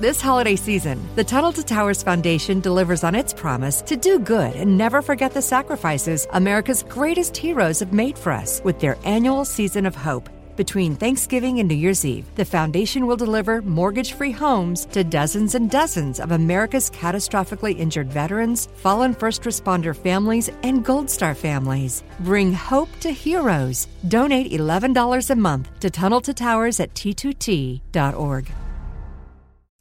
This holiday season, the Tunnel to Towers Foundation delivers on its promise to do good and never forget the sacrifices America's greatest heroes have made for us with their annual season of hope. Between Thanksgiving and New Year's Eve, the foundation will deliver mortgage free homes to dozens and dozens of America's catastrophically injured veterans, fallen first responder families, and Gold Star families. Bring hope to heroes. Donate $11 a month to Tunnel to Towers at t2t.org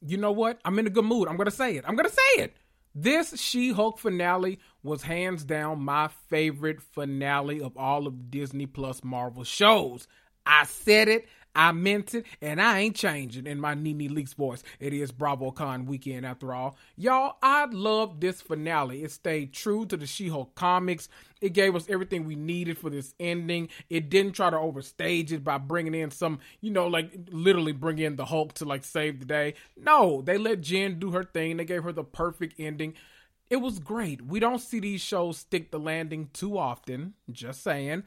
you know what? I'm in a good mood. I'm gonna say it. I'm gonna say it. This She Hulk finale was hands down my favorite finale of all of Disney Plus Marvel shows. I said it. I meant it, and I ain't changing in my Nene Leakes voice. It is BravoCon weekend after all. Y'all, I love this finale. It stayed true to the She-Hulk comics. It gave us everything we needed for this ending. It didn't try to overstage it by bringing in some, you know, like literally bring in the Hulk to like save the day. No, they let Jen do her thing. They gave her the perfect ending. It was great. We don't see these shows stick the landing too often, just saying.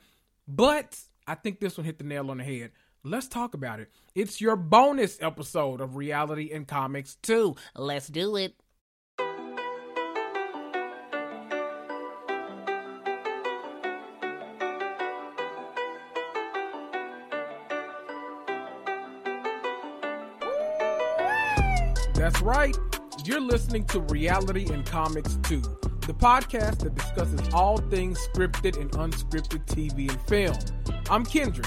But I think this one hit the nail on the head. Let's talk about it. It's your bonus episode of Reality and Comics 2. Let's do it. That's right. You're listening to Reality and Comics 2, the podcast that discusses all things scripted and unscripted TV and film. I'm Kendrick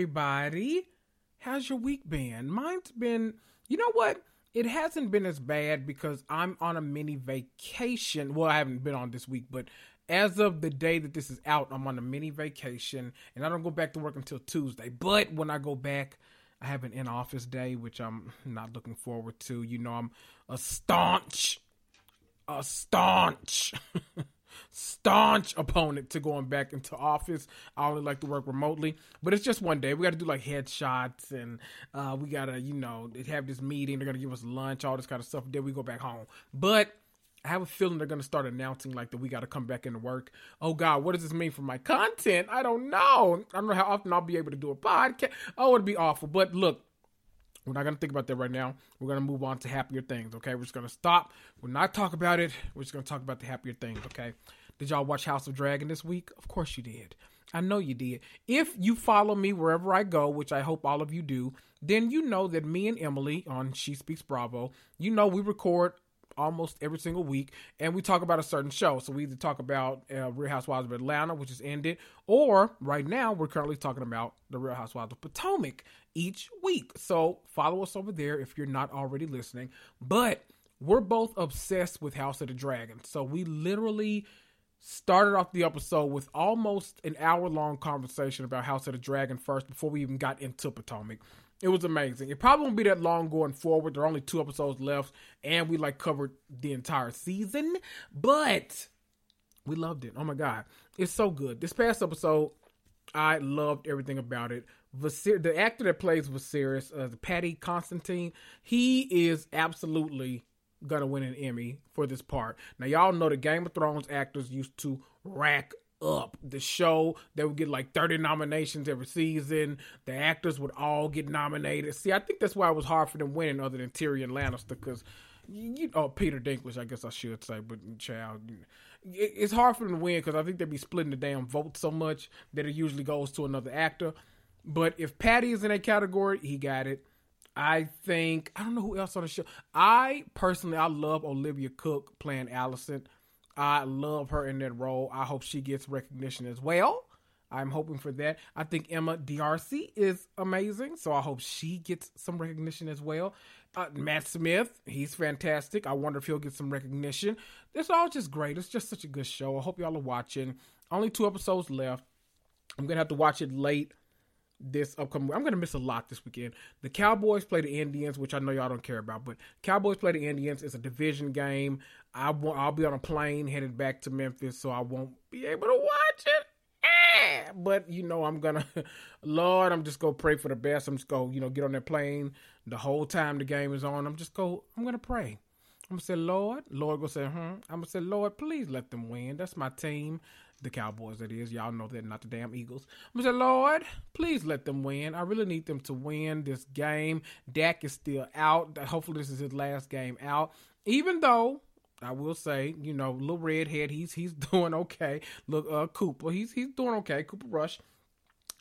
Everybody. How's your week been? Mine's been, you know what? It hasn't been as bad because I'm on a mini vacation. Well, I haven't been on this week, but as of the day that this is out, I'm on a mini vacation and I don't go back to work until Tuesday. But when I go back, I have an in office day, which I'm not looking forward to. You know, I'm a staunch, a staunch staunch opponent to going back into office. I only like to work remotely, but it's just one day. We got to do like headshots and uh, we got to, you know, have this meeting. They're going to give us lunch, all this kind of stuff. Then we go back home. But I have a feeling they're going to start announcing like that we got to come back into work. Oh God, what does this mean for my content? I don't know. I don't know how often I'll be able to do a podcast. Oh, it'd be awful. But look, we're not going to think about that right now. We're going to move on to happier things, okay? We're just going to stop. We're not talk about it. We're just going to talk about the happier things, okay? Did y'all watch House of Dragon this week? Of course you did. I know you did. If you follow me wherever I go, which I hope all of you do, then you know that me and Emily on She Speaks Bravo, you know we record almost every single week and we talk about a certain show. So we either talk about uh, Real Housewives of Atlanta, which is ended, or right now we're currently talking about the Real Housewives of Potomac each week. So follow us over there if you're not already listening. But we're both obsessed with House of the Dragon. So we literally started off the episode with almost an hour long conversation about House of the Dragon first before we even got into Potomac. It was amazing. It probably won't be that long going forward. There are only two episodes left, and we like covered the entire season. But We loved it. Oh my god, it's so good. This past episode, I loved everything about it. Viser- the actor that plays Viserys, uh, Paddy Considine, he is absolutely gonna win an Emmy for this part. Now y'all know the Game of Thrones actors used to rack up the show. They would get like 30 nominations every season. The actors would all get nominated. See, I think that's why it was hard for them winning other than Tyrion Lannister because you, oh Peter Dinklage, I guess I should say, but child, it's hard for them to win because I think they'd be splitting the damn vote so much that it usually goes to another actor. But if Paddy is in that category, he got it. I think I don't know who else on the show. I personally I love Olivia Cooke playing Alicent. I love her in that role. I hope she gets recognition as well. I'm hoping for that. I think Emma D'Arcy is amazing, so I hope she gets some recognition as well. Uh, Matt Smith, he's fantastic. I wonder if he'll get some recognition. It's all just great. It's just such a good show. I hope y'all are watching. Only two episodes left. I'm gonna have to watch it late this upcoming. I'm gonna miss a lot this weekend. The Cowboys play the Indians, which I know y'all don't care about, but Cowboys play the Indians. It's a division game. I won't, I'll be on a plane headed back to Memphis, so I won't be able to watch it. Eh, but you know, I'm gonna, Lord, I'm just gonna pray for the best. I'm just gonna, you know, get on that plane the whole time the game is on. I'm just go. I'm gonna pray. I'm gonna say, Lord, Lord, gonna say, hmm. I'm gonna say, Lord, please let them win. That's my team, the Cowboys. That is, y'all know that, not the damn Eagles. I'm say, Lord, please let them win. I really need them to win this game. Dak is still out. Hopefully, this is his last game out. Even though I will say, you know, little redhead, he's he's doing okay. Look, uh, Cooper, he's he's doing okay. Cooper Rush,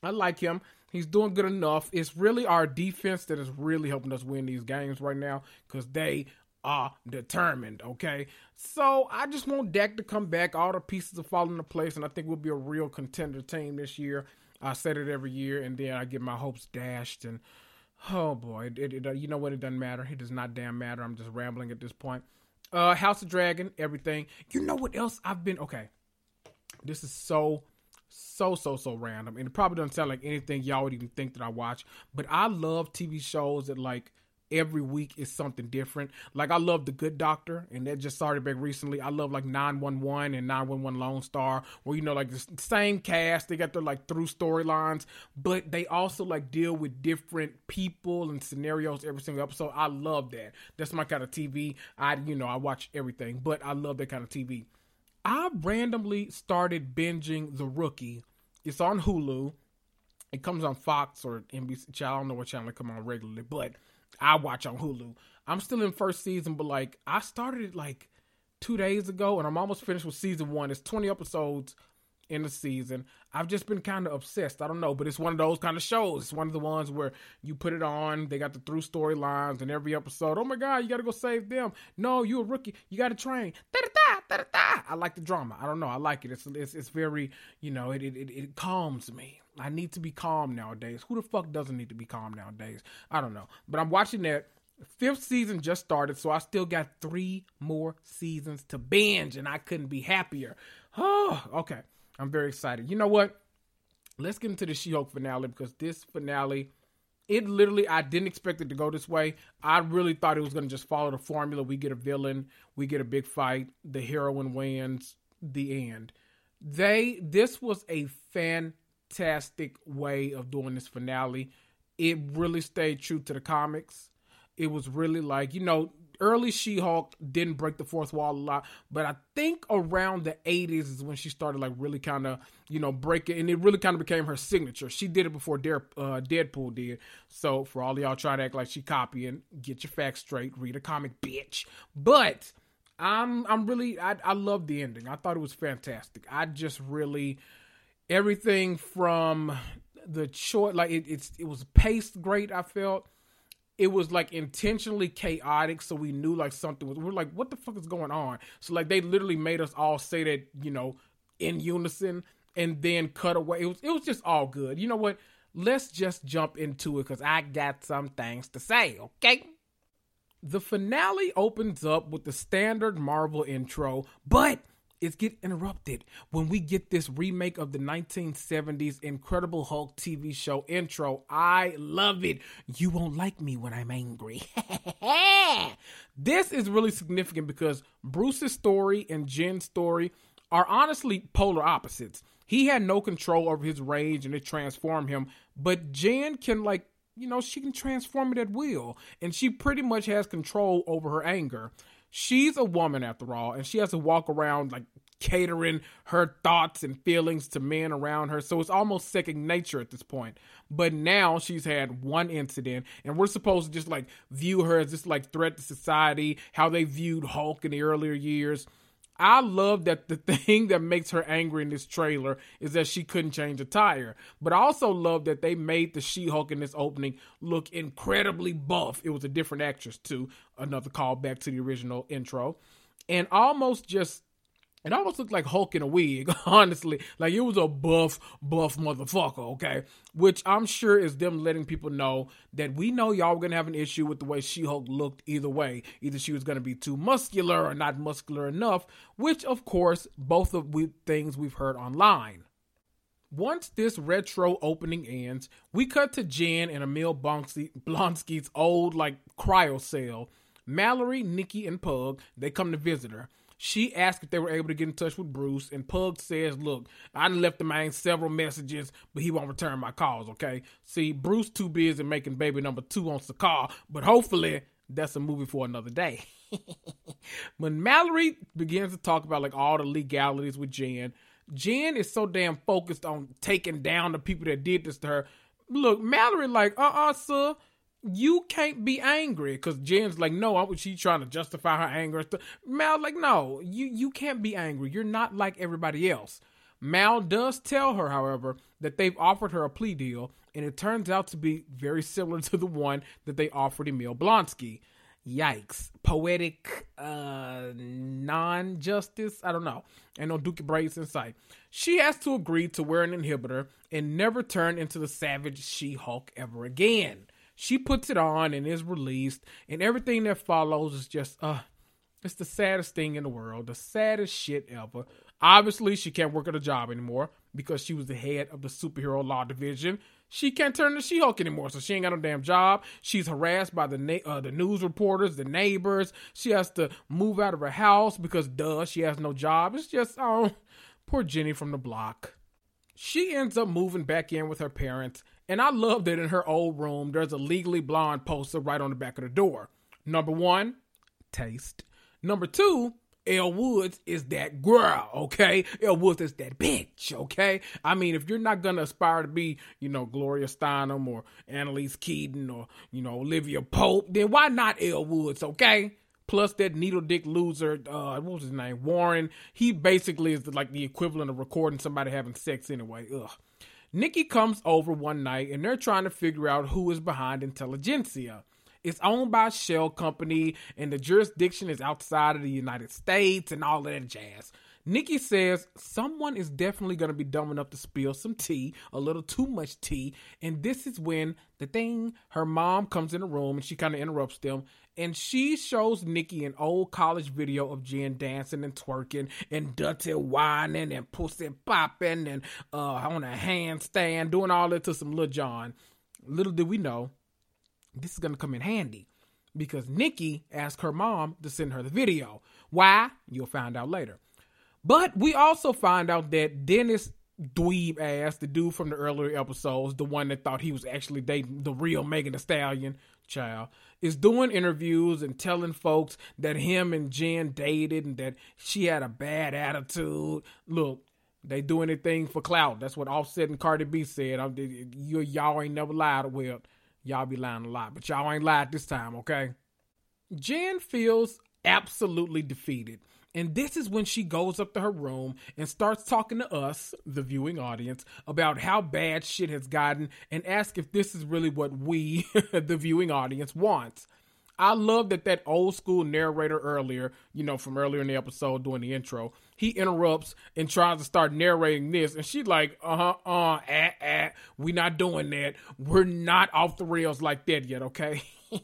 I like him. He's doing good enough. It's really our defense that is really helping us win these games right now because they are determined. Okay, so I just want Dak to come back. All the pieces are falling into place, and I think we'll be a real contender team this year. I said it every year, and then I get my hopes dashed. And oh boy, it, it, you know what? It doesn't matter. It does not damn matter. I'm just rambling at this point. Uh, House of Dragon, everything. You know what else I've been? Okay, this is so so so so random and it probably doesn't sound like anything y'all would even think that i watch but i love tv shows that like every week is something different. Like I love The Good Doctor, and that just started back recently. I love like 911 and 911 Lone Star, where you know like the same cast, they got their like through storylines, but they also like deal with different people and scenarios every single episode. I love that. That's my kind of TV. I you know I watch everything, but I love that kind of TV. I randomly started binging The Rookie. It's on Hulu. It comes on Fox or NBC. I don't know what channel it come on regularly, but I watch on Hulu. I'm still in first season, but like I started it like two days ago, and I'm almost finished with season one. It's 20 episodes in the season. I've just been kind of obsessed. I don't know, but it's one of those kind of shows. It's one of the ones where you put it on, they got the through storylines and every episode. Oh my God, you got to go save them. No, you a rookie. You got to train. I like the drama. I don't know. I like it. It's it's, it's very, you know, it, it, it, it calms me. I need to be calm nowadays. Who the fuck doesn't need to be calm nowadays? I don't know. But I'm watching that. Fifth season just started, so I still got three more seasons to binge, and I couldn't be happier. Oh, okay. I'm very excited. You know what? Let's get into the She Hulk finale because this finale, it literally, I didn't expect it to go this way. I really thought it was going to just follow the formula. We get a villain, we get a big fight, the heroine wins, the end. They, this was a fantastic way of doing this finale. It really stayed true to the comics. It was really like, you know, early She-Hulk didn't break the fourth wall a lot, but I think around the 80s is when she started like really kind of, you know, breaking, and it really kind of became her signature. She did it before uh, Deadpool did. So for all y'all trying to act like she copying, get your facts straight, read a comic, bitch. But I'm I'm really I I love the ending. I thought it was fantastic. I just really everything from the short like it, it's it was paced great i felt it was like intentionally chaotic so we knew like something was we're like what the fuck is going on? So like they literally made us all say that you know in unison and then cut away. It was it was just all good. You know what? Let's just jump into it because i got some things to say okay? The finale opens up with the standard marvel intro but is get interrupted when we get this remake of the 1970s Incredible Hulk TV show intro. I love it. You won't like me when I'm angry. this is really significant because Bruce's story and Jen's story are honestly polar opposites. He had no control over his rage and it transformed him, but Jan can like you know, she can transform it at will, and she pretty much has control over her anger. She's a woman after all, and she has to walk around like catering her thoughts and feelings to men around her. So it's almost second nature at this point. But now she's had one incident, and we're supposed to just like view her as this like threat to society, how they viewed Hulk in the earlier years. I love that the thing that makes her angry in this trailer is that she couldn't change a tire. But I also love that they made the She Hulk in this opening look incredibly buff. It was a different actress, too. Another callback to the original intro. And almost just it almost looked like Hulk in a wig, honestly. Like it was a buff, buff motherfucker, okay? Which I'm sure is them letting people know that we know y'all were gonna have an issue with the way She Hulk looked either way. Either she was gonna be too muscular or not muscular enough, which of course, both of things we've heard online. Once this retro opening ends, we cut to Jen and Emil Blonsky's old, like, cryo cell. Mallory, Nikki, and Pug, they come to visit her. She asked if they were able to get in touch with Bruce, and Pug says, Look, I left the man several messages, but he won't return my calls, okay? See, Bruce too busy making baby number two on Sakaar, but hopefully that's a movie for another day. when Mallory begins to talk about like all the legalities with Jen, Jen is so damn focused on taking down the people that did this to her. Look, Mallory like, uh-uh, sir, you can't be angry because Jen's like, no, I, she trying to justify her anger. Mal like, no, you you can't be angry. You're not like everybody else. Mal does tell her, however, that they've offered her a plea deal, and it turns out to be very similar to the one that they offered Emil Blonsky. Yikes. Poetic uh non-justice. I don't know. And no Dookie Braids in sight. She has to agree to wear an inhibitor and never turn into the savage She-Hulk ever again. She puts it on and is released, and everything that follows is just uh it's the saddest thing in the world, the saddest shit ever. Obviously, she can't work at a job anymore because she was the head of the superhero law division. She can't turn to She-Hulk anymore, so she ain't got no damn job. She's harassed by the na- uh, the news reporters, the neighbors. She has to move out of her house because, duh, she has no job. It's just, oh, poor Jenny from the block. She ends up moving back in with her parents, and I love that in her old room, there's a legally blonde poster right on the back of the door. Number one, taste. Number two, Elle Woods is that girl, okay? Elle Woods is that bitch, okay? I mean, if you're not gonna aspire to be, you know, Gloria Steinem or Annalise Keating or, you know, Olivia Pope, then why not Elle Woods, okay? Plus that needle dick loser, uh, what was his name? Warren. He basically is like the equivalent of recording somebody having sex anyway. Ugh. Nikki comes over one night and they're trying to figure out who is behind Intelligentsia. It's owned by a shell company and the jurisdiction is outside of the United States and all that jazz. Nikki says someone is definitely going to be dumb enough to spill some tea, a little too much tea, and this is when the thing, her mom comes in the room and she kind of interrupts them and she shows Nikki an old college video of Jen dancing and twerking and dirty whining and pussy popping and uh, on a handstand, doing all that to some Lil Jon. Little did we know, this is going to come in handy because Nikki asked her mom to send her the video. Why? You'll find out later. But we also find out that Dennis dweeb ass, the dude from the earlier episodes, the one that thought he was actually dating the real Megan Thee Stallion, child, is doing interviews and telling folks that him and Jen dated and that she had a bad attitude. Look, they do anything for clout. That's what Offset and Cardi B said. I'm, you, y'all ain't never lied. Well, y'all be lying a lot, but y'all ain't lied this time, okay? Jen feels absolutely defeated. And this is when she goes up to her room and starts talking to us, the viewing audience, about how bad shit has gotten and ask if this is really what we, the viewing audience, wants. I love that that old school narrator earlier, you know, from earlier in the episode doing the intro, he interrupts and tries to start narrating this, and she's like, uh huh, uh, ah, ah, we not doing that. We're not off the rails like that yet, okay?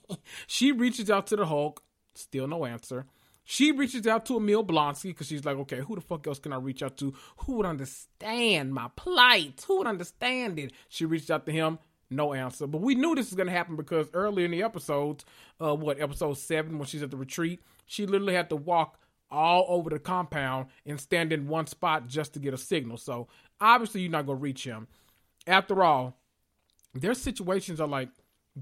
she reaches out to the Hulk, still no answer. She reaches out to Emil Blonsky because she's like, okay, who the fuck else can I reach out to? Who would understand my plight? Who would understand it? She reached out to him, no answer. But we knew this was going to happen because earlier in the episodes, uh, what, episode seven, when she's at the retreat, she literally had to walk all over the compound and stand in one spot just to get a signal. So obviously you're not gonna reach him. After all, their situations are like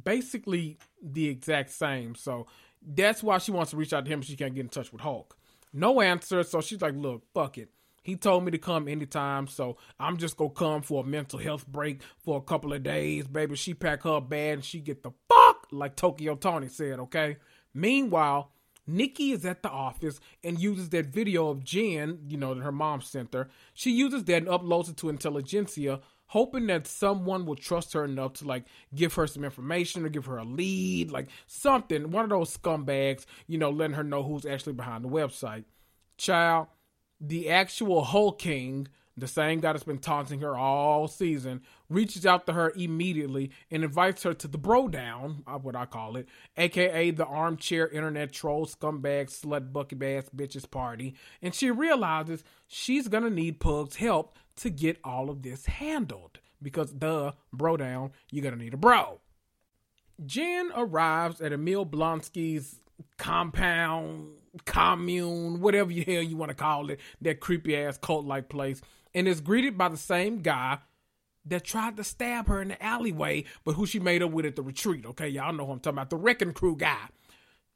basically the exact same. So that's why she wants to reach out to him. She can't get in touch with Hulk. No answer. So she's like, look, fuck it. He told me to come anytime, so I'm just gonna come for a mental health break for a couple of days, baby. She pack her bag and she get the fuck, like Tokyo Toni said, okay? Meanwhile, Nikki is at the office and uses that video of Jen, you know, that her mom sent her. She uses that and uploads it to Intelligentsia, hoping that someone will trust her enough to like give her some information or give her a lead, like something. One of those scumbags, you know, letting her know who's actually behind the website. Child, the actual HulkKing, the same guy that's been taunting her all season, reaches out to her immediately and invites her to the bro down, uh, what I call it, aka the armchair internet troll scumbag slut bucket ass bitches party, and she realizes she's gonna need Pug's help to get all of this handled. Because the bro down, you're gonna need a bro. Jen arrives at Emil Blonsky's compound, commune, whatever the hell you want to call it, that creepy ass cult like place, and is greeted by the same guy that tried to stab her in the alleyway, but who she made up with at the retreat. Okay, y'all know who I'm talking about, the Wrecking Crew guy.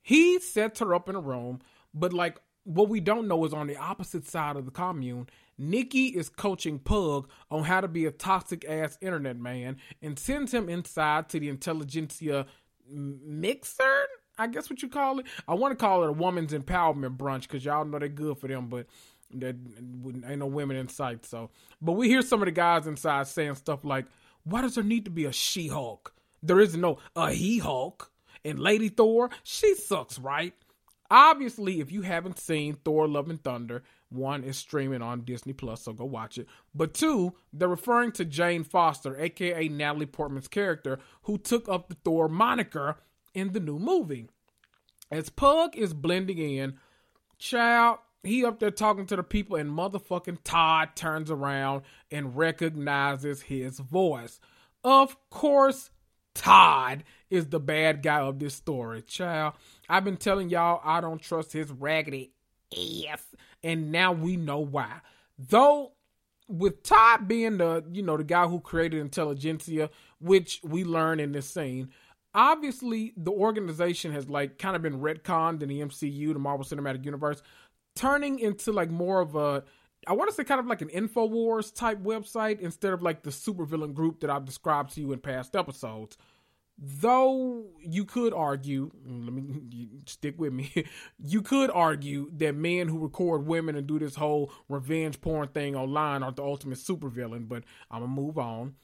He sets her up in a room, but like what we don't know is on the opposite side of the commune, Nikki is coaching Pug on how to be a toxic ass internet man and sends him inside to the intelligentsia mixer. I guess what you call it. I want to call it a woman's empowerment brunch because y'all know they're good for them, but there ain't no women in sight. So, but we hear some of the guys inside saying stuff like, "Why does there need to be a She Hulk? There is no a He Hulk." And Lady Thor, she sucks, right? Obviously, if you haven't seen Thor: Love and Thunder, one is streaming on Disney Plus, so go watch it. But two, they're referring to Jane Foster, aka Natalie Portman's character, who took up the Thor moniker in the new movie. As Pug is blending in, child, he up there talking to the people, and motherfucking Todd turns around and recognizes his voice. Of course, Todd is the bad guy of this story. Child, I've been telling y'all I don't trust his raggedy ass, and now we know why. Though with Todd being the you know the guy who created Intelligentsia, which we learn in this scene, obviously the organization has like kind of been retconned in the MCU, the Marvel Cinematic Universe, turning into like more of a I want to say kind of like an InfoWars type website instead of like the supervillain group that I've described to you in past episodes. Though you could argue, mm, let me stick with me. You could argue that men who record women and do this whole revenge porn thing online are the ultimate supervillain, but I'm gonna move on.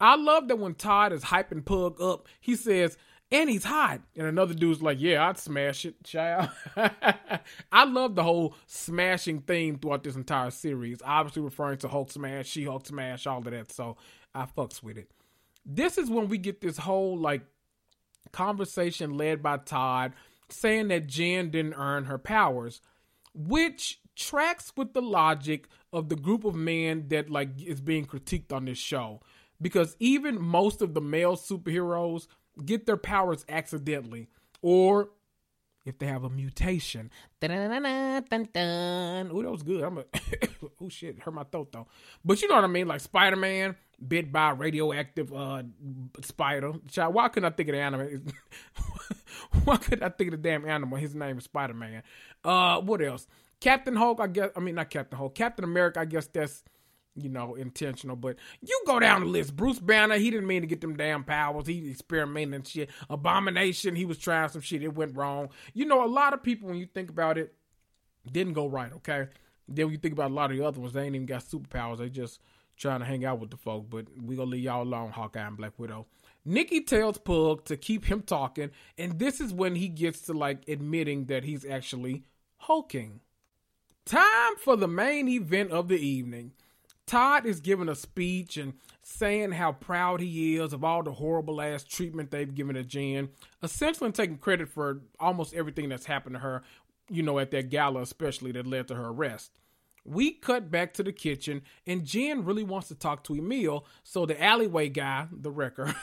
I love that when Todd is hyping Pug up, he says, and he's hot. And another dude's like, yeah, I'd smash it, child. I love the whole smashing theme throughout this entire series. Obviously referring to Hulk smash, She Hulk smash, all of that. So I fucks with it. This is when we get this whole like conversation led by Todd saying that Jen didn't earn her powers, which tracks with the logic of the group of men that like is being critiqued on this show because even most of the male superheroes get their powers accidentally or if they have a mutation. Ooh, that was good. I'm a oh shit, hurt my throat though. But you know what I mean? Like Spider Man bit by radioactive uh spider. Child, why couldn't I think of the animal? why couldn't I think of the damn animal? His name is Spider Man. Uh, what else? Captain Hulk, I guess. I mean, not Captain Hulk. Captain America, I guess that's you know, intentional. But you go down the list. Bruce Banner, he didn't mean to get them damn powers. He experimented and shit. Abomination, he was trying some shit. It went wrong. You know, a lot of people, when you think about it, didn't go right, okay? Then when you think about a lot of the other ones, they ain't even got superpowers. They just trying to hang out with the folk. But we gonna leave y'all alone, Hawkeye and Black Widow. Nikki tells Pug to keep him talking, and this is when he gets to like admitting that he's actually HulkKing. Time for the main event of the evening. Todd is giving a speech and saying how proud he is of all the horrible ass treatment they've given to Jen, essentially taking credit for almost everything that's happened to her, you know, at that gala, especially that led to her arrest. We cut back to the kitchen, and Jen really wants to talk to Emil, so the alleyway guy, the wrecker,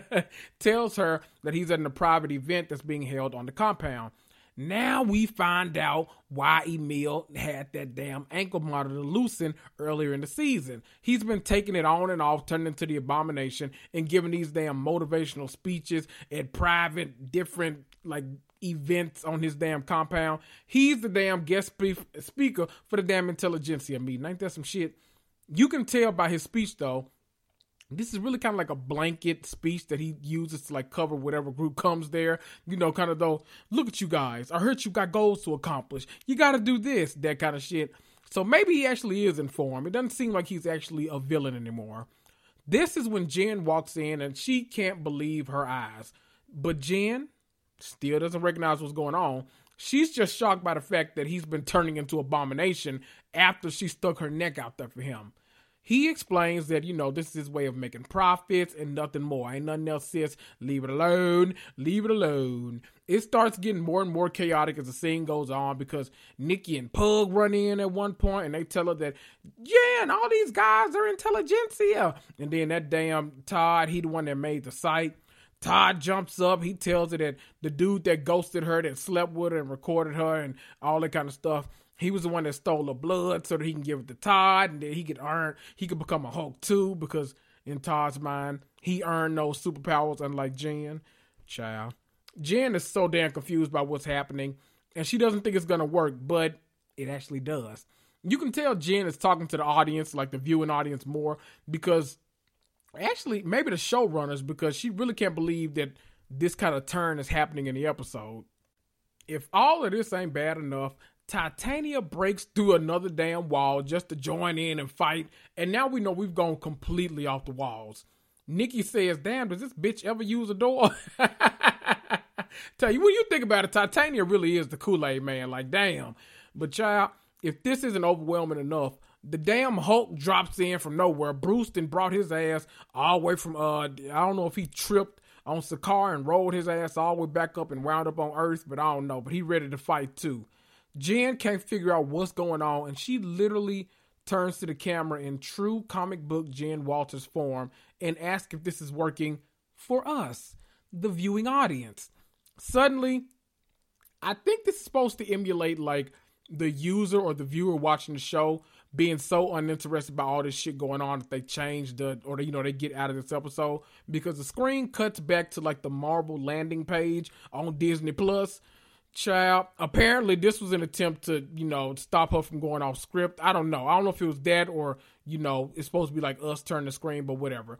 tells her that he's at a private event that's being held on the compound. Now we find out why Emil had that damn ankle monitor loosened earlier in the season. He's been taking it on and off, turning into the abomination and giving these damn motivational speeches at private, different, like, events on his damn compound. He's the damn guest speaker for the damn intelligentsia meeting. Ain't that some shit? You can tell by his speech, though, this is really kind of like a blanket speech that he uses to like cover whatever group comes there. You know, kind of though, look at you guys. I heard you got goals to accomplish. You got to do this, that kind of shit. So maybe he actually is informed. It doesn't seem like he's actually a villain anymore. This is when Jen walks in and she can't believe her eyes. But Jen still doesn't recognize what's going on. She's just shocked by the fact that he's been turning into abomination after she stuck her neck out there for him. He explains that, you know, this is his way of making profits and nothing more. Ain't nothing else, sis. Leave it alone. Leave it alone. It starts getting more and more chaotic as the scene goes on because Nikki and Pug run in at one point and they tell her that, yeah, and all these guys are intelligentsia. And then that damn Todd, he the one that made the site. Todd jumps up. He tells her that the dude that ghosted her, that slept with her and recorded her and all that kind of stuff, he was the one that stole the blood so that he can give it to Todd and then he could earn, he could become a Hulk too because in Todd's mind, he earned those superpowers unlike Jen. Child. Jen is so damn confused by what's happening and she doesn't think it's to work, but it actually does. You can tell Jen is talking to the audience, like the viewing audience, more because actually, maybe the showrunners, because she really can't believe that this kind of turn is happening in the episode. If all of this ain't bad enough, Titania breaks through another damn wall just to join in and fight, and now we know we've gone completely off the walls. Nikki says, Damn, does this bitch ever use a door? Tell you, when you think about it, Titania really is the Kool Aid man. Like, damn. But, child, if this isn't overwhelming enough, the damn Hulk drops in from nowhere. Then brought his ass all the way from, uh, I don't know if he tripped on Sakaar and rolled his ass all the way back up and wound up on Earth, but I don't know. But he ready to fight too. Jen can't figure out what's going on, and she literally turns to the camera in true comic book Jen Walters form and asks if this is working for us, the viewing audience. Suddenly, I think this is supposed to emulate like the user or the viewer watching the show being so uninterested by all this shit going on that they change the or they, you know they get out of this episode because the screen cuts back to like the Marvel landing page on Disney Plus child. Apparently, this was an attempt to, you know, stop her from going off script. I don't know. I don't know if it was that or, you know, it's supposed to be like us turning the screen, but whatever.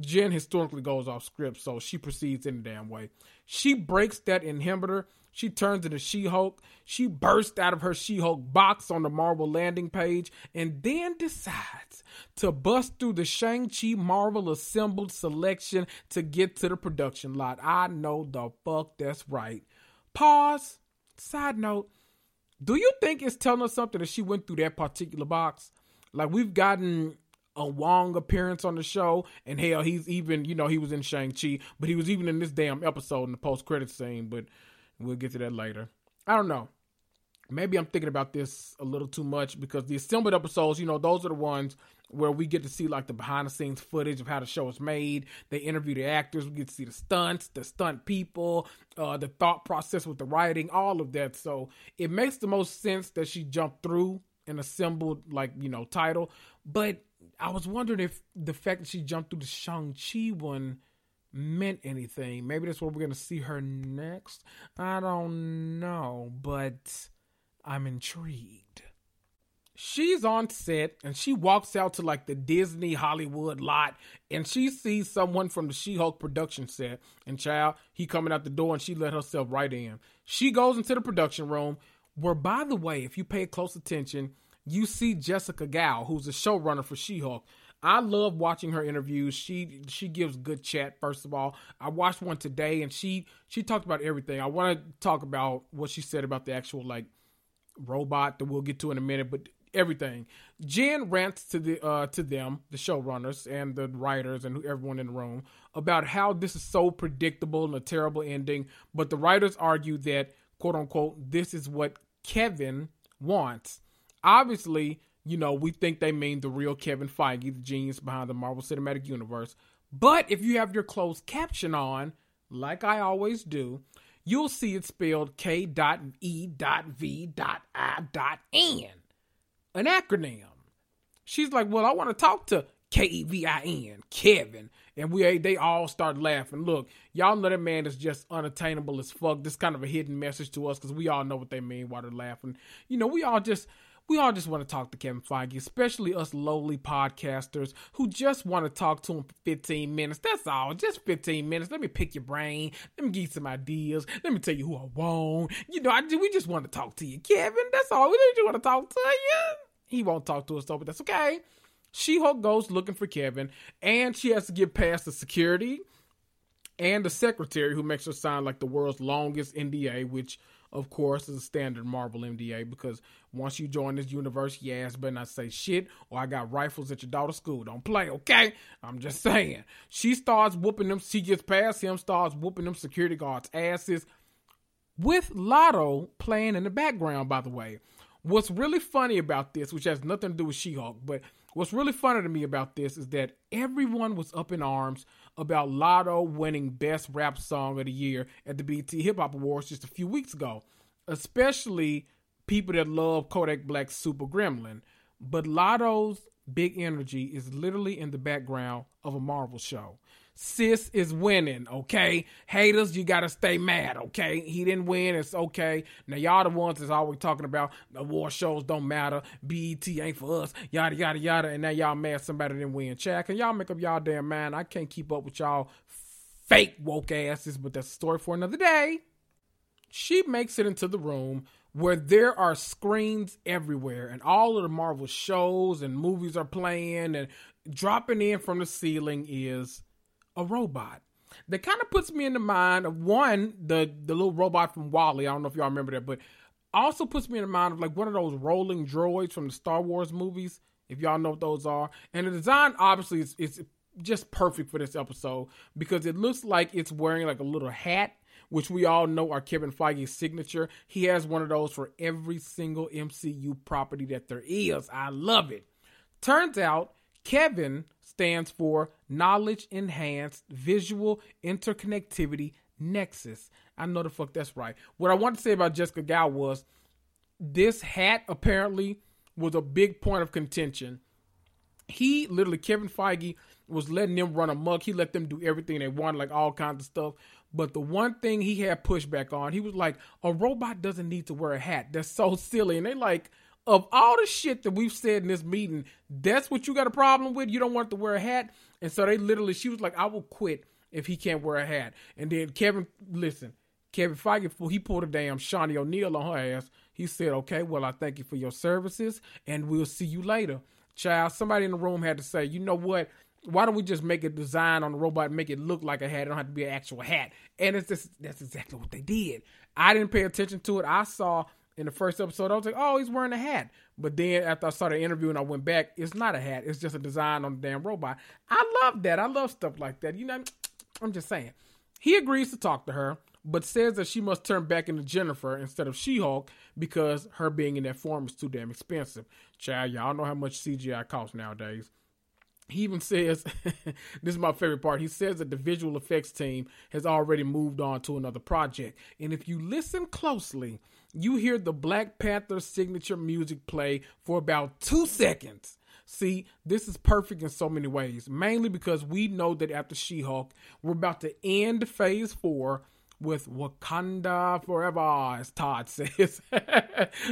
Jen historically goes off script, so she proceeds in a damn way. She breaks that inhibitor. She turns into She Hulk. She bursts out of her She Hulk box on the Marvel landing page and then decides to bust through the Shang-Chi Marvel assembled selection to get to the production lot. I know the fuck that's right. Pause. Side note. Do you think it's telling us something that she went through that particular box? Like we've gotten a Wong appearance on the show, and hell, he's even you know he was in Shang Chi, but he was even in this damn episode in the post credit scene. But we'll get to that later. I don't know. Maybe I'm thinking about this a little too much because the assembled episodes, you know, those are the ones where we get to see like the behind the scenes footage of how the show is made. They interview the actors. We get to see the stunts, the stunt people, uh, the thought process with the writing, all of that. So it makes the most sense that she jumped through an assembled like you know title. But I was wondering if the fact that she jumped through the Shang Chi one meant anything. Maybe that's where we're gonna see her next. I don't know, but I'm intrigued she's on set and she walks out to like the Disney Hollywood lot and she sees someone from the She-Hulk production set and child he coming out the door and she let herself right in. She goes into the production room where by the way if you pay close attention you see Jessica Gao who's a showrunner for She-Hulk. I love watching her interviews. She she gives good chat. First of all, I watched one today, and she she talked about everything. I want to talk about what she said about the actual like robot that we'll get to in a minute. But everything. Jen rants to the uh, to them, the showrunners and the writers and everyone in the room, about how this is so predictable and a terrible ending. But the writers argue that quote unquote this is what Kevin wants. Obviously, you know we think they mean the real Kevin Feige, the genius behind the Marvel Cinematic Universe. But if you have your closed caption on, like I always do, you'll see it spelled K.E.V.I.N. An acronym. She's like, Well, I want to talk to K E V I N, Kevin. And we they all start laughing. Look, y'all know that man is just unattainable as fuck. This kind of a hidden message to us because we all know what they mean while they're laughing. You know, we all just we all just want to talk to Kevin Feige, especially us lowly podcasters who just want to talk to him for 15 minutes. That's all, just 15 minutes. Let me pick your brain. Let me give you some ideas. Let me tell you who I want. You know, I, we just want to talk to you, Kevin. That's all. We just want to talk to you. He won't talk to us though, but that's okay. She Hulk goes looking for Kevin, and she has to get past the security and the secretary who makes her sign like the world's longest NDA, which of course, is a standard Marvel NDA because once you join this universe, your ass better not say shit or I got rifles at your daughter's school. Don't play, okay? I'm just saying. She starts whooping them. She gets past him, starts whooping them security guards' asses with Latto playing in the background, by the way. What's really funny about this, which has nothing to do with She Hulk, but what's really funny to me about this is that everyone was up in arms about Latto winning Best Rap Song of the Year at the BET Hip Hop Awards just a few weeks ago, especially people that love Kodak Black's Super Gremlin. But Latto's big energy is literally in the background of a Marvel show. Sis is winning, okay? Haters, you gotta stay mad, okay? He didn't win, it's okay. Now y'all the ones that's always talking about the war shows don't matter, BET ain't for us, yada yada yada, and now y'all mad somebody didn't win. Chad, can y'all make up y'all damn mind? I can't keep up with y'all fake woke asses, but that's a story for another day. She makes it into the room where there are screens everywhere and all of the Marvel shows and movies are playing and dropping in from the ceiling is a robot. That kind of puts me in the mind of one, the the little robot from WALL-E. I don't know if y'all remember that, but also puts me in the mind of like one of those rolling droids from the Star Wars movies, if y'all know what those are. And the design obviously is, is just perfect for this episode because it looks like it's wearing like a little hat, which we all know are Kevin Feige's signature. He has one of those for every single MCU property that there is. I love it. Turns out Kevin stands for Knowledge Enhanced Visual Interconnectivity Nexus. I know the fuck that's right. What I want to say about Jessica Gao was this hat apparently was a big point of contention. He literally, Kevin Feige, was letting them run amok. He let them do everything they wanted, like all kinds of stuff. But the one thing he had pushback on, he was like, a robot doesn't need to wear a hat. That's so silly. And they like, of all the shit that we've said in this meeting, that's what you got a problem with. You don't want to wear a hat, and so they literally, she was like, "I will quit if he can't wear a hat." And then Kevin, listen, Kevin Feige, he pulled a damn Shaunie O'Neal on her ass. He said, "Okay, well, I thank you for your services, and we'll see you later." Child, somebody in the room had to say, "You know what? Why don't we just make a design on the robot and make it look like a hat? It don't have to be an actual hat." And it's just that's exactly what they did. I didn't pay attention to it. I saw in the first episode, I was like, oh, he's wearing a hat. But then after I saw the interview and I went back, it's not a hat. It's just a design on the damn robot. I love that. I love stuff like that. You know, I'm just saying. He agrees to talk to her, but says that she must turn back into Jennifer instead of She-Hulk because her being in that form is too damn expensive. Child, y'all know how much CGI costs nowadays. He even says, this is my favorite part. He says that the visual effects team has already moved on to another project. And if you listen closely, you hear the Black Panther signature music play for about two seconds. See, this is perfect in so many ways, mainly because we know that after She Hulk, we're about to end phase four with Wakanda forever, as Todd says.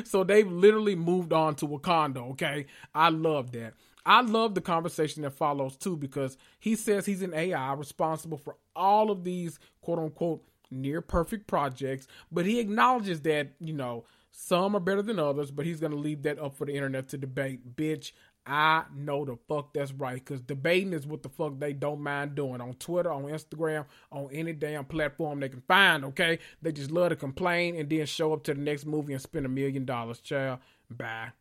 so they've literally moved on to Wakanda, okay? I love that. I love the conversation that follows too because he says he's an AI responsible for all of these quote unquote near perfect projects, but he acknowledges that, you know, some are better than others, but he's going to leave that up for the internet to debate. Bitch, I know the fuck that's right because debating is what the fuck they don't mind doing on Twitter, on Instagram, on any damn platform they can find, okay? They just love to complain and then show up to the next movie and spend a million dollars, child. Bye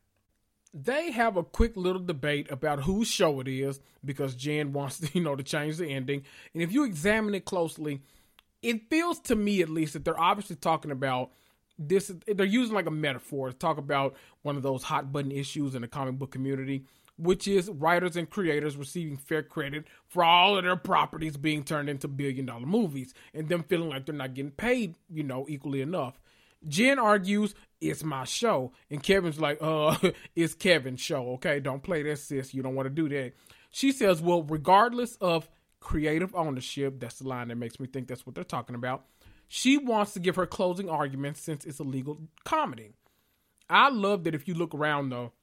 they have a quick little debate about whose show it is because Jen wants to, you know, to change the ending. And if you examine it closely, it feels to me at least that they're obviously talking about this they're using like a metaphor to talk about one of those hot button issues in the comic book community, which is writers and creators receiving fair credit for all of their properties being turned into billion dollar movies and them feeling like they're not getting paid, you know, equally enough. Jen argues it's my show, and Kevin's like, uh, it's Kevin's show, okay? Don't play that, sis. You don't want to do that. She says, well, regardless of creative ownership, that's the line that makes me think that's what they're talking about. She wants to give her closing argument since it's a legal comedy. I love that if you look around though,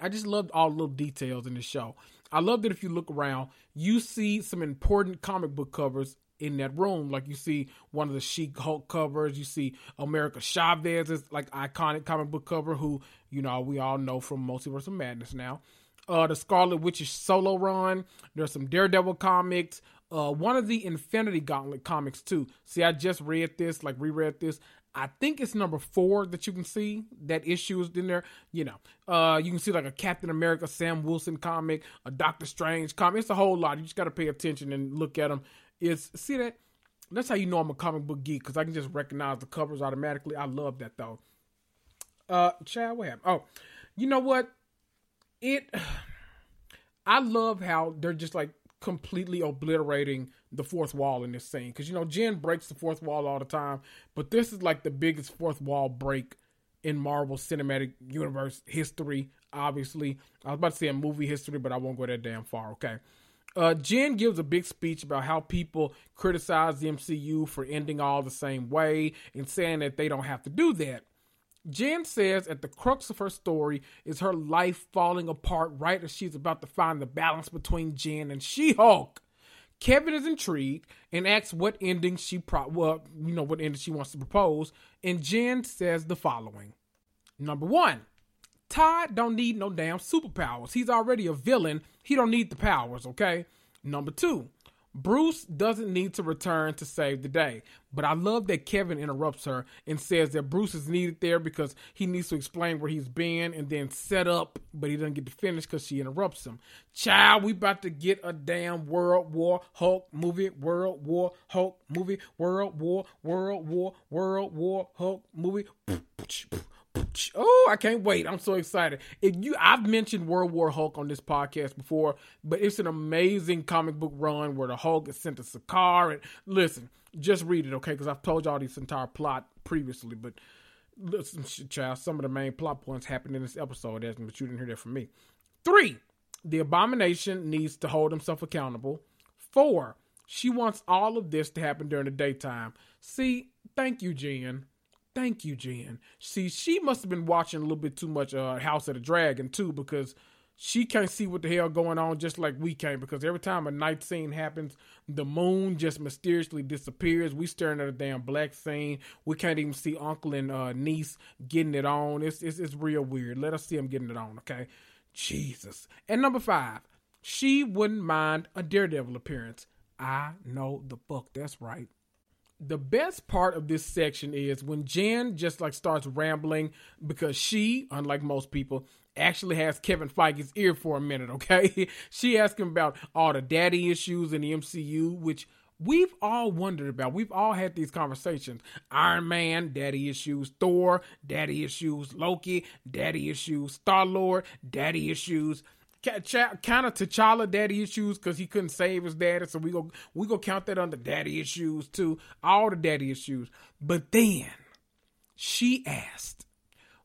I just loved all the little details in the show. I love that if you look around, you see some important comic book covers in that room. Like you see one of the She Hulk covers, you see America Chavez's like iconic comic book cover, who you know we all know from Multiverse of Madness now. Uh, the Scarlet Witch's solo run. There's some Daredevil comics. Uh, one of the Infinity Gauntlet comics too. See, I just read this, like reread this. I think it's number four that you can see that issue is in there. You know, uh, you can see like a Captain America Sam Wilson comic, a Doctor Strange comic. It's a whole lot. You just got to pay attention and look at them It's see that that's how you know I'm a comic book geek because I can just recognize the covers automatically. I love that though. Uh, Chad, what happened? Oh, you know what? It. I love how they're just like completely obliterating the fourth wall in this scene because you know Jen breaks the fourth wall all the time, but this is like the biggest fourth wall break in Marvel Cinematic Universe history. Obviously, I was about to say a movie history, but I won't go that damn far. Okay. Uh, Jen gives a big speech about how people criticize the MCU for ending all the same way and saying that they don't have to do that. Jen says at the crux of her story is her life falling apart right as she's about to find the balance between Jen and She Hulk. Kevin is intrigued and asks what ending she pro well, you know, what ending she wants to propose, and Jen says the following. Number one, Todd don't need no damn superpowers. He's already a villain. He don't need the powers, okay? Number two, Bruce doesn't need to return to save the day. But I love that Kevin interrupts her and says that Bruce is needed there because he needs to explain where he's been and then set up, but he doesn't get to finish because she interrupts him. Child, we about to get a damn World War Hulk movie, World War Hulk movie, World War, World War, World War Hulk movie. Oh, I can't wait. I'm so excited. If you I've mentioned World War Hulk on this podcast before, but it's an amazing comic book run where the Hulk is sent to Sakaar and listen, just read it, okay? Because I've told y'all this entire plot previously, but listen, child, some of the main plot points happened in this episode, but you didn't hear that from me. Three, the abomination needs to hold himself accountable. Four, she wants all of this to happen during the daytime. See, thank you, Jen. Thank you, Jen. See, she must have been watching a little bit too much uh, House of the Dragon too, because she can't see what the hell going on just like we can. Because every time a night scene happens, the moon just mysteriously disappears. We staring at a damn black scene. We can't even see uncle and uh, niece getting it on. It's, it's it's real weird. Let us see them getting it on, okay? Jesus. And number five, she wouldn't mind a Daredevil appearance. I know the fuck that's right the best part of this section is when Jen just like starts rambling because she, unlike most people, actually has Kevin Feige's ear for a minute, okay? she asks him about all the daddy issues in the MCU, which we've all wondered about. We've all had these conversations. Iron Man, daddy issues. Thor, daddy issues. Loki, daddy issues. Star Lord, daddy issues kind of T'Challa daddy issues because he couldn't save his daddy, so we go we go count that under daddy issues too. All the daddy issues, but then she asked,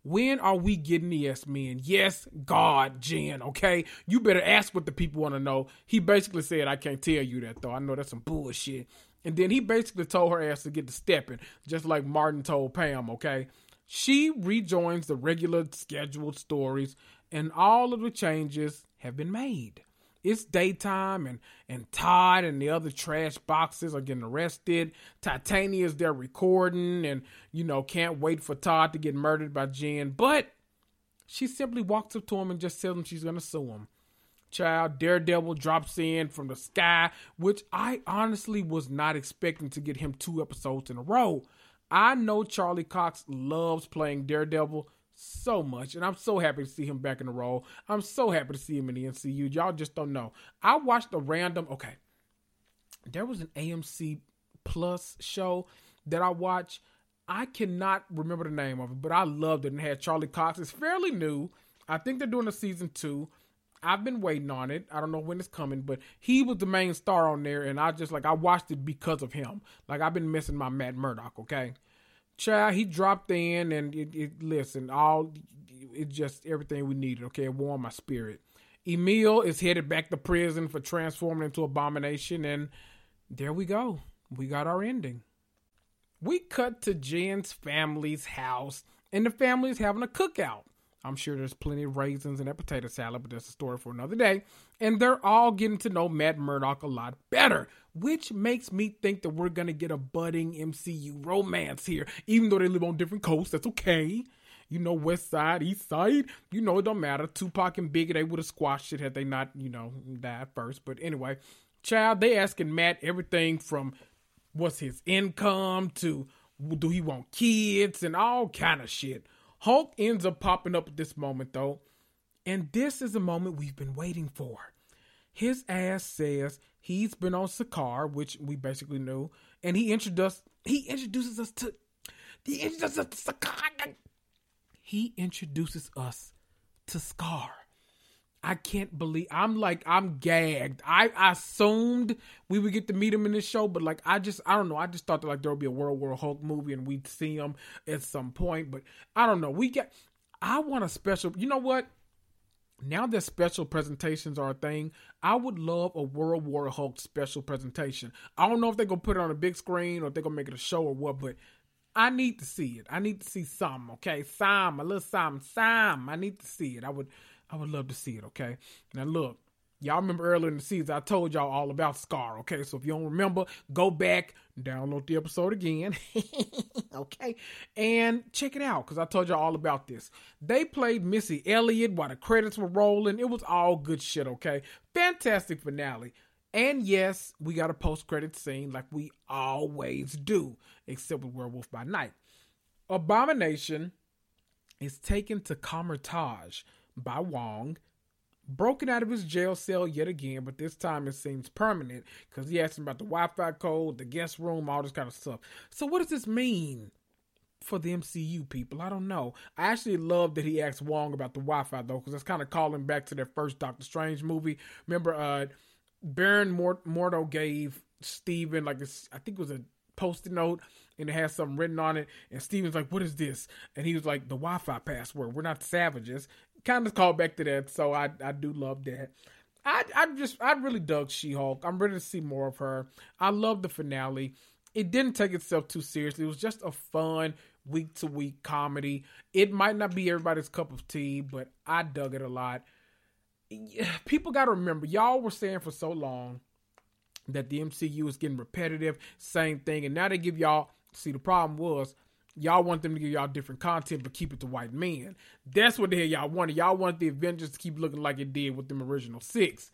"When are we getting the X-Men?" Yes, God, Jen. Okay, you better ask what the people want to know. He basically said, "I can't tell you that though. I know that's some bullshit." And then he basically told her ass to get to stepping, just like Martin told Pam. Okay. She rejoins the regular scheduled stories and all of the changes have been made. It's daytime, and and Todd and the other trash boxes are getting arrested. Titania's there recording, and you know can't wait for Todd to get murdered by Jen. But she simply walks up to him and just tells him she's gonna sue him. Child, Daredevil drops in from the sky, which I honestly was not expecting to get him two episodes in a row. I know Charlie Cox loves playing Daredevil, so much, and I'm so happy to see him back in the role. I'm so happy to see him in the MCU. Y'all just don't know. I watched a random. Okay, there was an AMC Plus show that I watched. I cannot remember the name of it, but I loved it and had Charlie Cox. It's fairly new. I think they're doing a season two. I've been waiting on it. I don't know when it's coming, but he was the main star on there, and I just like I watched it because of him. Like I've been missing my Matt Murdock. Okay, child, he dropped in, and it, it listen all it's just everything we needed. Okay, it warmed my spirit. Emil is headed back to prison for transforming into abomination, and there we go. We got our ending. We cut to Jen's family's house, and the family is having a cookout. I'm sure there's plenty of raisins in that potato salad, but that's a story for another day. And they're all getting to know Matt Murdock a lot better, which makes me think that we're going to get a budding MCU romance here. Even though they live on different coasts, that's okay. You know, West Side, East Side, you know, it don't matter. Tupac and Biggie, they would have squashed it had they not, you know, died first. But anyway, child, they asking Matt everything from what's his income to do he want kids and all kind of shit. Hulk ends up popping up at this moment though, and this is a moment we've been waiting for. His ass says he's been on Sakaar, which we basically knew, and he introduced he introduces us to he introduces us to Sakaar. He introduces us to Skaar. I can't believe I'm like I'm gagged. I, I assumed we would get to meet him in this show, but like I just I don't know. I just thought that like there would be a World War Hulk movie and we'd see him at some point, but I don't know. We get I want a special. You know what? Now that special presentations are a thing, I would love a World War Hulk special presentation. I don't know if they're gonna put it on a big screen or if they're gonna make it a show or what, but I need to see it. I need to see some, okay? Some, a little some, some. I need to see it. I would I would love to see it, okay? Now look, y'all remember earlier in the season I told y'all all about Skaar, okay? So if you don't remember, go back, download the episode again, okay? And check it out, because I told y'all all about this. They played Missy Elliott while the credits were rolling. It was all good shit, okay? Fantastic finale. And yes, we got a post credit scene like we always do, except with Werewolf by Night. Abomination is taken to Kamar-Taj by Wong, broken out of his jail cell yet again, but this time it seems permanent because he asked him about the Wi Fi code, the guest room, all this kind of stuff. So, what does this mean? For the MCU people, I don't know. I actually love that he asked Wong about the Wi-Fi though, because that's kind of calling back to their first Doctor Strange movie. Remember, uh, Baron Mort- Mordo gave Stephen like this, I think it was a post-it note and it has something written on it and Stephen's like what is this and he was like the Wi-Fi password we're not savages kind of call back to that. So I I do love that. I I just I really dug She Hulk. I'm ready to see more of her. I love the finale. It didn't take itself too seriously. It was just a fun week to week comedy. It might not be everybody's cup of tea, but I dug it a lot. People got to remember, y'all were saying for so long that the MCU is getting repetitive, same thing, and now they give y'all. See, the problem was Y'all want them to give y'all different content, but keep it to white men. That's what the hell y'all wanted. Y'all want the Avengers to keep looking like it did with them original six.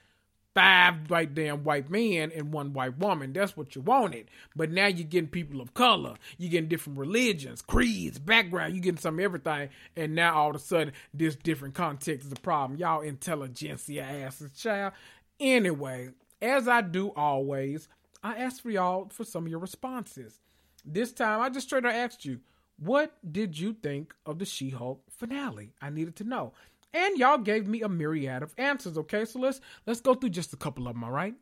Five white damn white men and one white woman. That's what you wanted. But now you're getting people of color. You're getting different religions, creeds, background. You're getting some everything. And now all of a sudden, this different context is a problem. Y'all Intelligencia asses, child. Anyway, as I do always, I ask for y'all for some of your responses. This time, I just straight up asked you, what did you think of the She Hulk finale? I needed to know. And y'all gave me a myriad of answers, okay? So let's let's go through just a couple of them, all right?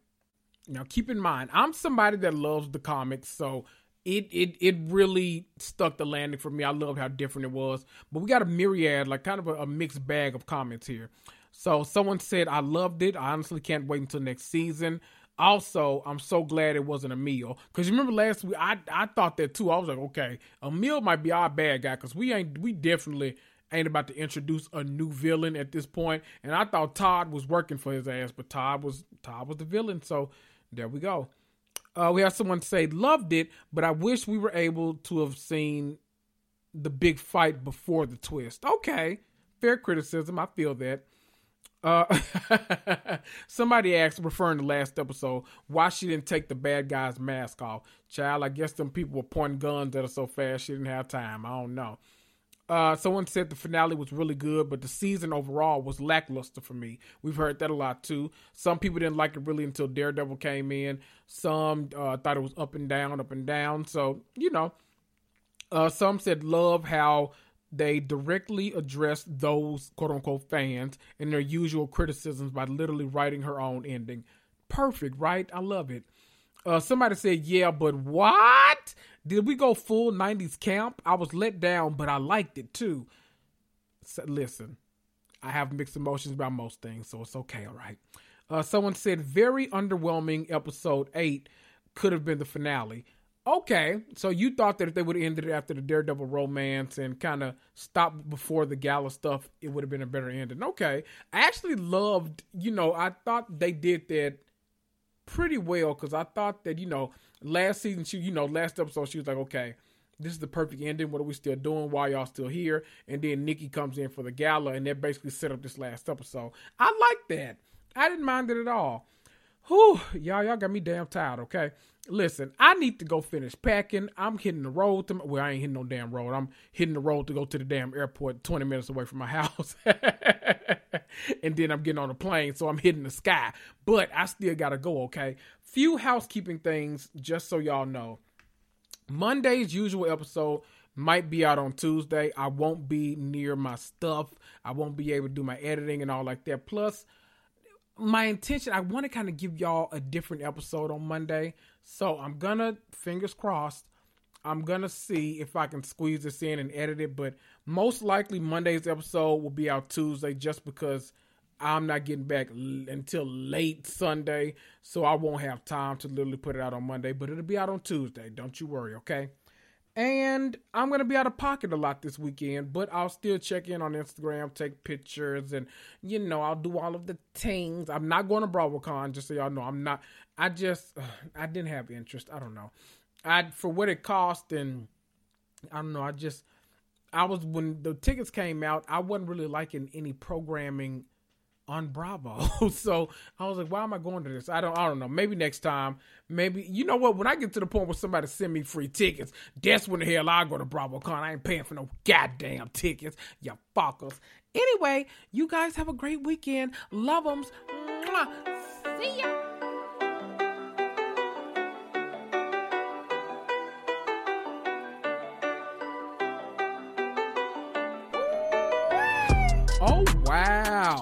Now keep in mind, I'm somebody that loves the comics, so it it it really stuck the landing for me. I loved how different it was. But we got a myriad, like kind of a, a mixed bag of comments here. So someone said I loved it. I honestly can't wait until next season. Also, I'm so glad it wasn't Emil because you remember last week I I thought that too. I was like, okay, Emil might be our bad guy because we ain't we definitely ain't about to introduce a new villain at this point. And I thought Todd was working for his ass, but Todd was Todd was the villain. So there we go. Uh, we have someone say loved it, but I wish we were able to have seen the big fight before the twist. Okay, fair criticism. I feel that. Uh, somebody asked, referring to last episode, why she didn't take the bad guy's mask off. Child, I guess them people were pointing guns at her so fast she didn't have time. I don't know. Uh, someone said the finale was really good, but the season overall was lackluster for me. We've heard that a lot too. Some people didn't like it really until Daredevil came in. Some uh, thought it was up and down, up and down. So, you know, Uh, some said love how they directly addressed those quote unquote fans and their usual criticisms by literally writing her own ending. Perfect, right? I love it. Uh, somebody said, yeah, but what? Did we go full 90s camp? I was let down, but I liked it too. So, listen, I have mixed emotions about most things, so it's okay, all right. Uh, someone said, very underwhelming episode 8 could have been the finale. Okay, so you thought that if they would have ended it after the Daredevil romance and kind of stopped before the gala stuff, it would have been a better ending. Okay, I actually loved, you know, I thought they did that pretty well because I thought that, you know, last season, she, you know, last episode, she was like, okay, this is the perfect ending. What are we still doing? Why y'all still here? And then Nikki comes in for the gala, and that basically set up this last episode. I like that. I didn't mind it at all. Whew, y'all, y'all got me damn tired. Okay, listen, I need to go finish packing. I'm hitting the road to. Well, I ain't hitting no damn road. I'm hitting the road to go to the damn airport, 20 minutes away from my house, and then I'm getting on a plane, so I'm hitting the sky. But I still gotta go. Okay, few housekeeping things, just so y'all know. Monday's usual episode might be out on Tuesday. I won't be near my stuff. I won't be able to do my editing and all like that. Plus, my intention, I want to kind of give y'all a different episode on Monday. So I'm gonna, fingers crossed, I'm gonna see if I can squeeze this in and edit it. But most likely Monday's episode will be out Tuesday just because I'm not getting back l- until late Sunday. So I won't have time to literally put it out on Monday, but it'll be out on Tuesday. Don't you worry, okay? And I'm to be out of pocket a lot this weekend, but I'll still check in on Instagram, take pictures, and, you know, I'll do all of the things. I'm not going to BravoCon, just so y'all know. I'm not, I just, uh, I didn't have interest. I don't know. I, for what it cost, and I don't know, I just, I was, when the tickets came out, I wasn't really liking any programming on Bravo. so I was like, why am I going to this? I don't I don't know. Maybe next time. Maybe you know what? When I get to the point where somebody send me free tickets, that's when the hell I go to BravoCon. I ain't paying for no goddamn tickets, you fuckers. Anyway, you guys have a great weekend. Love them. See ya. Oh wow.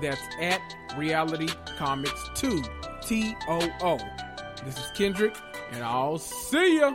That's at Reality Comics 2, T O O. This is Kendrick, and I'll see ya.